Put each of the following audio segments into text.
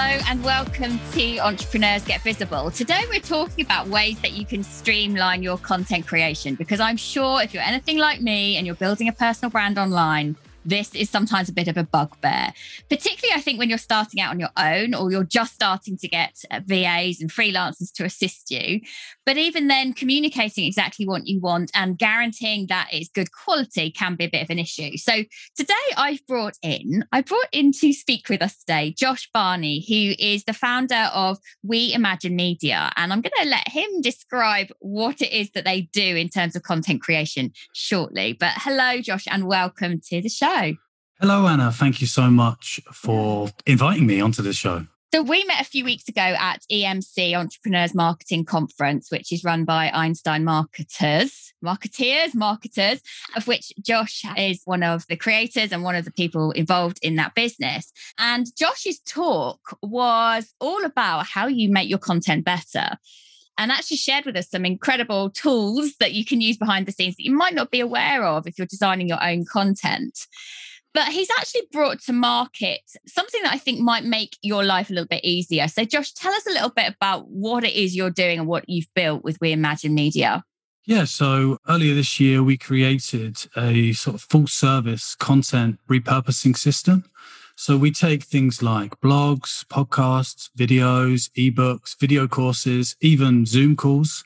Hello and welcome to Entrepreneurs Get Visible. Today we're talking about ways that you can streamline your content creation because I'm sure if you're anything like me and you're building a personal brand online, this is sometimes a bit of a bugbear, particularly I think when you're starting out on your own or you're just starting to get uh, VAs and freelancers to assist you. But even then, communicating exactly what you want and guaranteeing that it's good quality can be a bit of an issue. So today I've brought in, I brought in to speak with us today, Josh Barney, who is the founder of We Imagine Media. And I'm going to let him describe what it is that they do in terms of content creation shortly. But hello, Josh, and welcome to the show show. Hello, Anna. Thank you so much for inviting me onto the show. So, we met a few weeks ago at EMC Entrepreneurs Marketing Conference, which is run by Einstein Marketers, Marketeers, Marketers, of which Josh is one of the creators and one of the people involved in that business. And Josh's talk was all about how you make your content better and actually shared with us some incredible tools that you can use behind the scenes that you might not be aware of if you're designing your own content. But he's actually brought to market something that I think might make your life a little bit easier. So, Josh, tell us a little bit about what it is you're doing and what you've built with We Imagine Media. Yeah, so earlier this year, we created a sort of full service content repurposing system so we take things like blogs, podcasts, videos, ebooks, video courses, even Zoom calls,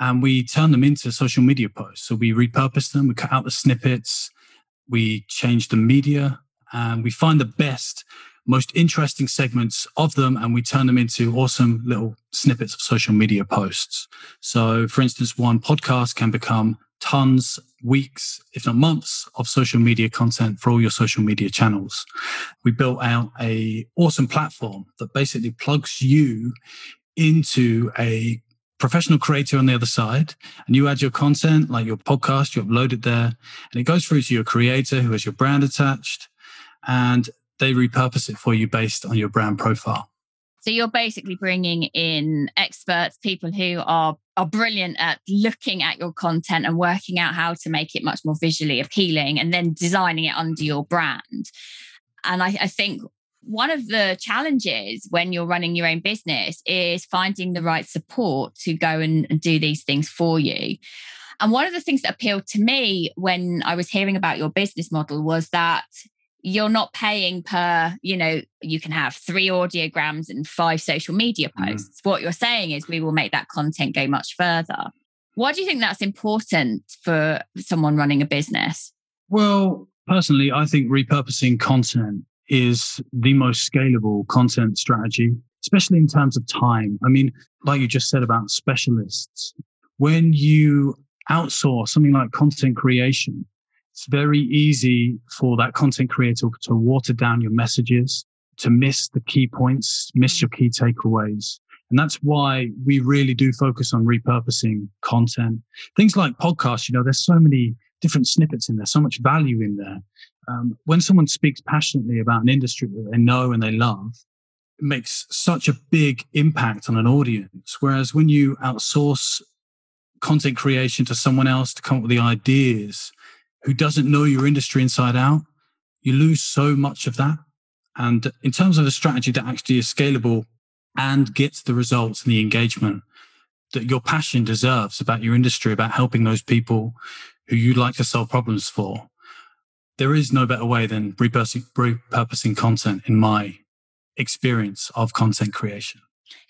and we turn them into social media posts. So we repurpose them, we cut out the snippets, we change the media, and we find the best, most interesting segments of them, and we turn them into awesome little snippets of social media posts. So, for instance, one podcast can become tons, weeks, if not months of social media content for all your social media channels. We built out a awesome platform that basically plugs you into a professional creator on the other side and you add your content like your podcast you upload it there and it goes through to your creator who has your brand attached and they repurpose it for you based on your brand profile so you're basically bringing in experts, people who are are brilliant at looking at your content and working out how to make it much more visually appealing, and then designing it under your brand. And I, I think one of the challenges when you're running your own business is finding the right support to go and, and do these things for you. And one of the things that appealed to me when I was hearing about your business model was that you're not paying per, you know, you can have three audiograms and five social media mm. posts. Mm. What you're saying is we will make that content go much further. Why do you think that's important for someone running a business? Well, personally, I think repurposing content is the most scalable content strategy, especially in terms of time. I mean, like you just said about specialists, when you outsource something like content creation, it's very easy for that content creator to water down your messages, to miss the key points, miss your key takeaways. And that's why we really do focus on repurposing content. Things like podcasts, you know, there's so many different snippets in there, so much value in there. Um, when someone speaks passionately about an industry that they know and they love, it makes such a big impact on an audience. Whereas when you outsource content creation to someone else to come up with the ideas who doesn't know your industry inside out, you lose so much of that. And in terms of a strategy that actually is scalable and gets the results and the engagement that your passion deserves about your industry, about helping those people who you like to solve problems for, there is no better way than repurposing, repurposing content in my experience of content creation.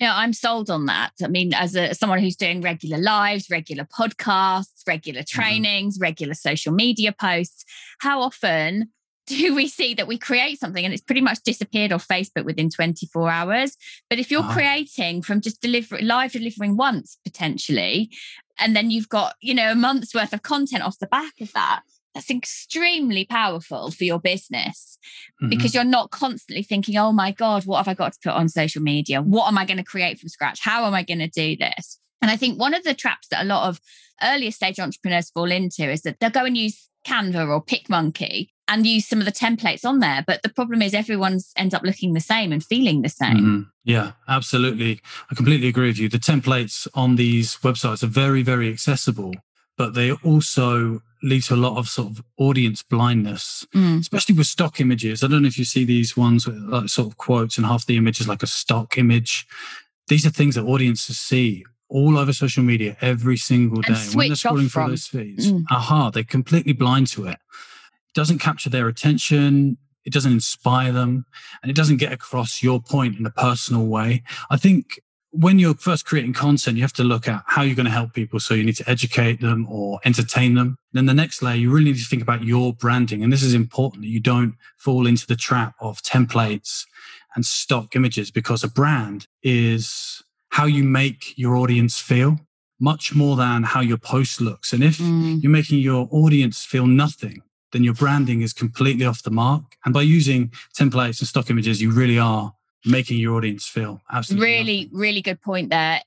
Yeah, I'm sold on that. I mean, as a someone who's doing regular lives, regular podcasts, regular mm-hmm. trainings, mm-hmm. regular social media posts, how often do we see that we create something and it's pretty much disappeared off Facebook within 24 hours? But if you're uh-huh. creating from just deliver live delivering once potentially, and then you've got, you know, a month's worth of content off the back of that, that's extremely powerful for your business mm-hmm. because you're not constantly thinking, oh my God, what have I got to put on social media? What am I going to create from scratch? How am I going to do this? And I think one of the traps that a lot of earlier stage entrepreneurs fall into is that they'll go and use Canva or PicMonkey and use some of the templates on there. But the problem is everyone's ends up looking the same and feeling the same. Mm-hmm. Yeah, absolutely. I completely agree with you. The templates on these websites are very, very accessible, but they also lead to a lot of sort of audience blindness, mm. especially with stock images. I don't know if you see these ones with like sort of quotes and half the image is like a stock image. These are things that audiences see all over social media every single day. when they're scrolling through those feeds, mm. aha, they're completely blind to it. It doesn't capture their attention. It doesn't inspire them and it doesn't get across your point in a personal way. I think when you're first creating content, you have to look at how you're going to help people. So you need to educate them or entertain them. Then the next layer, you really need to think about your branding. And this is important that you don't fall into the trap of templates and stock images because a brand is how you make your audience feel much more than how your post looks. And if mm. you're making your audience feel nothing, then your branding is completely off the mark. And by using templates and stock images, you really are making your audience feel absolutely really nothing. really good point there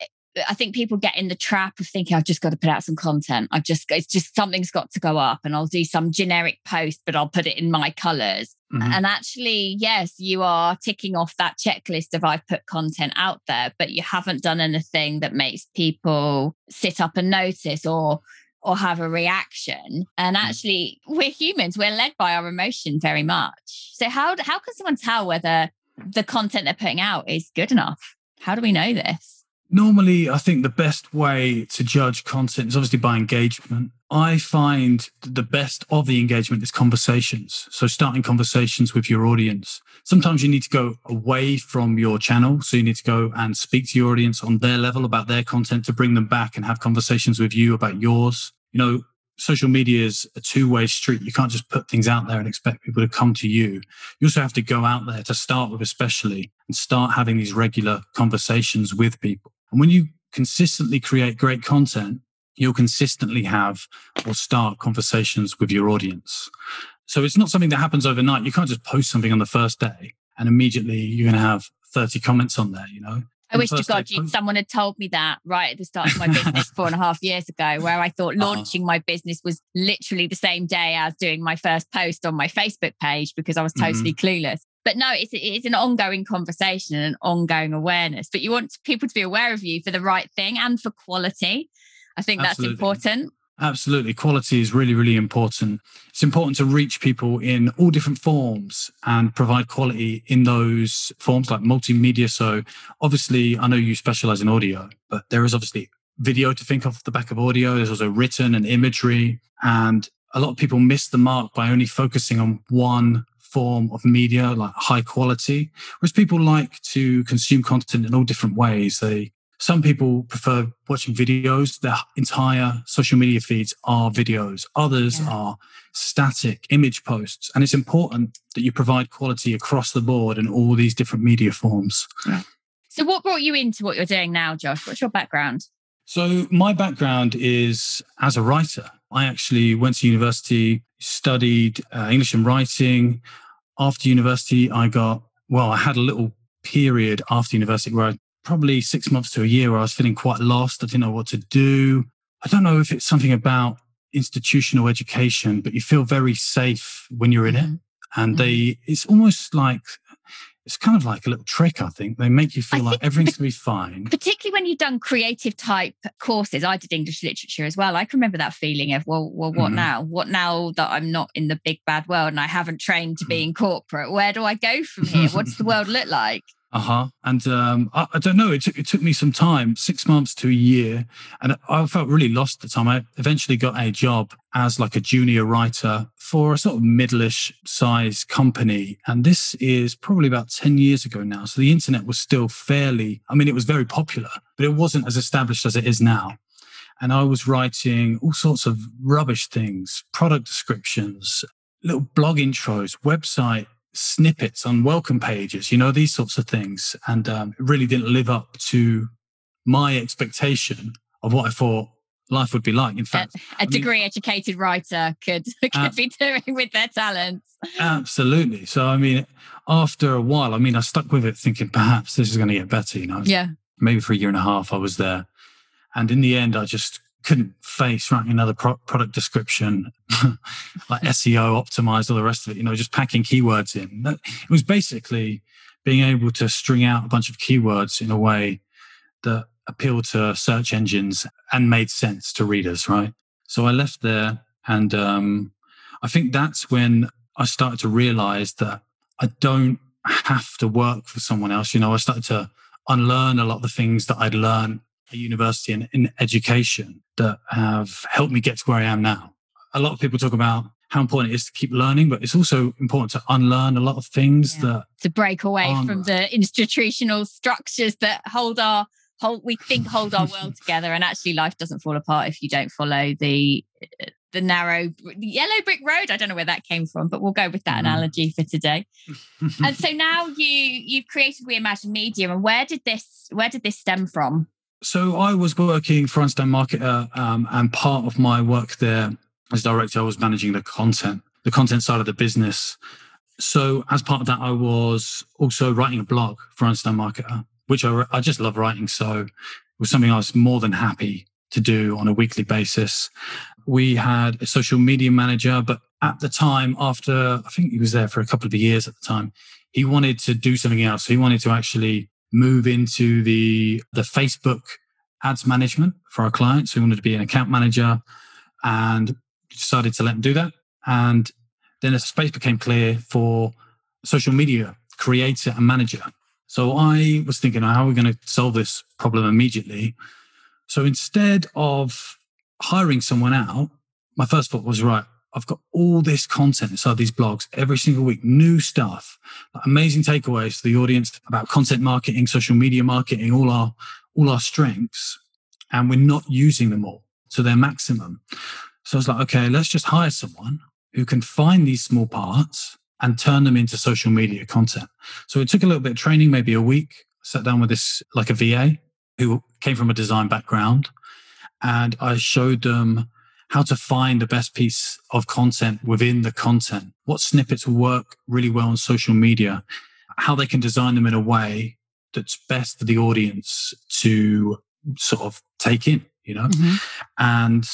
I think people get in the trap of thinking I've just got to put out some content. I've just it's just something's got to go up and I'll do some generic post, but I'll put it in my colors. Mm-hmm. And actually, yes, you are ticking off that checklist of I've put content out there, but you haven't done anything that makes people sit up and notice or or have a reaction. And mm. actually, we're humans, we're led by our emotion very much. So how how can someone tell whether the content they're putting out is good enough? How do we know this? Normally, I think the best way to judge content is obviously by engagement. I find the best of the engagement is conversations. So, starting conversations with your audience. Sometimes you need to go away from your channel. So, you need to go and speak to your audience on their level about their content to bring them back and have conversations with you about yours. You know, social media is a two-way street. You can't just put things out there and expect people to come to you. You also have to go out there to start with, especially, and start having these regular conversations with people. And when you consistently create great content, you'll consistently have or start conversations with your audience. So it's not something that happens overnight. You can't just post something on the first day and immediately you're going to have 30 comments on there, you know? I wish to God you, someone had told me that right at the start of my business four and a half years ago, where I thought uh-huh. launching my business was literally the same day as doing my first post on my Facebook page because I was totally mm-hmm. clueless. But no, it's, it's an ongoing conversation and an ongoing awareness. But you want people to be aware of you for the right thing and for quality. I think Absolutely. that's important. Absolutely. Quality is really, really important. It's important to reach people in all different forms and provide quality in those forms like multimedia. So, obviously, I know you specialize in audio, but there is obviously video to think of the back of audio. There's also written and imagery. And a lot of people miss the mark by only focusing on one form of media, like high quality, whereas people like to consume content in all different ways. They some people prefer watching videos. Their entire social media feeds are videos. Others yeah. are static image posts. And it's important that you provide quality across the board in all these different media forms. Yeah. So, what brought you into what you're doing now, Josh? What's your background? So, my background is as a writer. I actually went to university, studied uh, English and writing. After university, I got, well, I had a little period after university where I probably six months to a year where I was feeling quite lost. I didn't know what to do. I don't know if it's something about institutional education, but you feel very safe when you're in it. Mm-hmm. And they, mm-hmm. it's almost like, it's kind of like a little trick, I think. They make you feel like everything's going to be fine. Particularly when you've done creative type courses. I did English literature as well. I can remember that feeling of, well, well, what mm-hmm. now? What now that I'm not in the big bad world and I haven't trained to be mm-hmm. in corporate? Where do I go from here? what does the world look like? Uh huh. And um, I, I, don't know. It took it took me some time, six months to a year, and I felt really lost at the time. I eventually got a job as like a junior writer for a sort of middleish size company, and this is probably about ten years ago now. So the internet was still fairly. I mean, it was very popular, but it wasn't as established as it is now. And I was writing all sorts of rubbish things, product descriptions, little blog intros, website snippets on welcome pages, you know, these sorts of things. And um, it really didn't live up to my expectation of what I thought life would be like. In fact, a, a degree mean, educated writer could could uh, be doing with their talents. Absolutely. So, I mean, after a while, I mean, I stuck with it thinking perhaps this is going to get better, you know? Yeah. Maybe for a year and a half, I was there. And in the end, I just couldn't face writing another pro- product description, like SEO optimized, all the rest of it, you know, just packing keywords in. It was basically being able to string out a bunch of keywords in a way that appealed to search engines and made sense to readers, right? So I left there and um, I think that's when I started to realize that I don't have to work for someone else. You know, I started to unlearn a lot of the things that I'd learned at university and in education that have helped me get to where I am now. A lot of people talk about how important it is to keep learning, but it's also important to unlearn a lot of things yeah. that to break away from the institutional structures that hold our hold we think hold our world together and actually life doesn't fall apart if you don't follow the the narrow the yellow brick road i don't know where that came from but we'll go with that mm. analogy for today and so now you you've created We Imagine Media and where did this where did this stem from so i was working for Einstein marketer um, and part of my work there as director i was managing the content the content side of the business so as part of that i was also writing a blog for Einstein marketer which I, I just love writing. So it was something I was more than happy to do on a weekly basis. We had a social media manager, but at the time, after I think he was there for a couple of years at the time, he wanted to do something else. He wanted to actually move into the the Facebook ads management for our clients. He wanted to be an account manager and decided to let them do that. And then a space became clear for social media creator and manager. So I was thinking, how are we going to solve this problem immediately? So instead of hiring someone out, my first thought was, right, I've got all this content inside these blogs every single week, new stuff, amazing takeaways to the audience about content marketing, social media marketing, all our, all our strengths. And we're not using them all to their maximum. So I was like, okay, let's just hire someone who can find these small parts and turn them into social media content. So it took a little bit of training, maybe a week. Sat down with this like a VA who came from a design background, and I showed them how to find the best piece of content within the content, what snippets work really well on social media, how they can design them in a way that's best for the audience to sort of take in, you know? Mm-hmm. And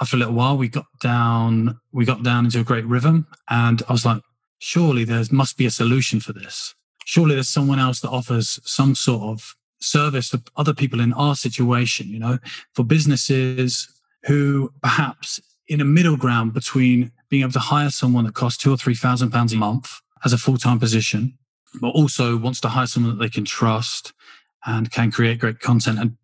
after a little while, we got down, we got down into a great rhythm. And I was like, surely there must be a solution for this. Surely there's someone else that offers some sort of service for other people in our situation, you know, for businesses who perhaps in a middle ground between being able to hire someone that costs two or three thousand pounds a month as a full-time position, but also wants to hire someone that they can trust and can create great content and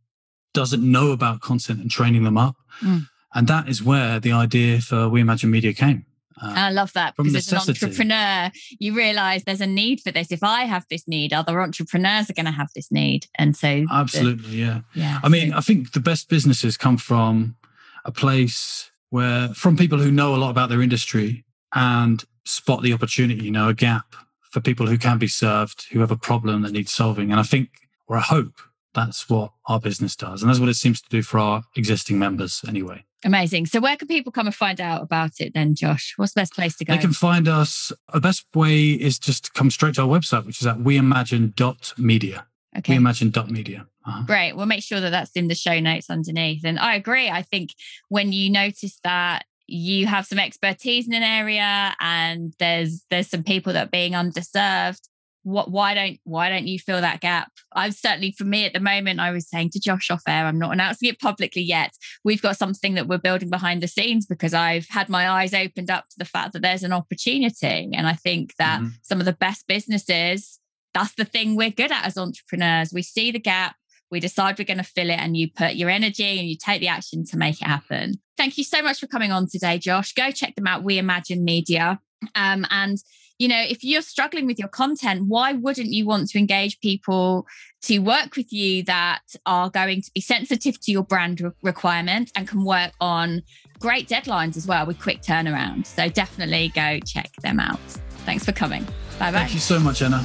doesn't know about content and training them up. Mm. And that is where the idea for We Imagine Media came. Uh, I love that because necessity. as an entrepreneur, you realize there's a need for this. If I have this need, other entrepreneurs are going to have this need. And so, absolutely, the, yeah. Yeah. I mean, I think the best businesses come from a place where, from people who know a lot about their industry and spot the opportunity, you know, a gap for people who can be served, who have a problem that needs solving. And I think, or I hope, that's what our business does. And that's what it seems to do for our existing members anyway. Amazing. So, where can people come and find out about it then, Josh? What's the best place to go? They can find us. The best way is just to come straight to our website, which is at weimagine.media. Okay. Weimagine.media. Uh-huh. Great. We'll make sure that that's in the show notes underneath. And I agree. I think when you notice that you have some expertise in an area and there's there's some people that are being underserved what why don't why don't you fill that gap i've certainly for me at the moment i was saying to josh off air i'm not announcing it publicly yet we've got something that we're building behind the scenes because i've had my eyes opened up to the fact that there's an opportunity and i think that mm-hmm. some of the best businesses that's the thing we're good at as entrepreneurs we see the gap we decide we're going to fill it and you put your energy and you take the action to make it happen thank you so much for coming on today josh go check them out We Imagine Media um, and you know, if you're struggling with your content, why wouldn't you want to engage people to work with you that are going to be sensitive to your brand re- requirements and can work on great deadlines as well with quick turnaround? So definitely go check them out. Thanks for coming. Bye bye. Thank you so much, Anna.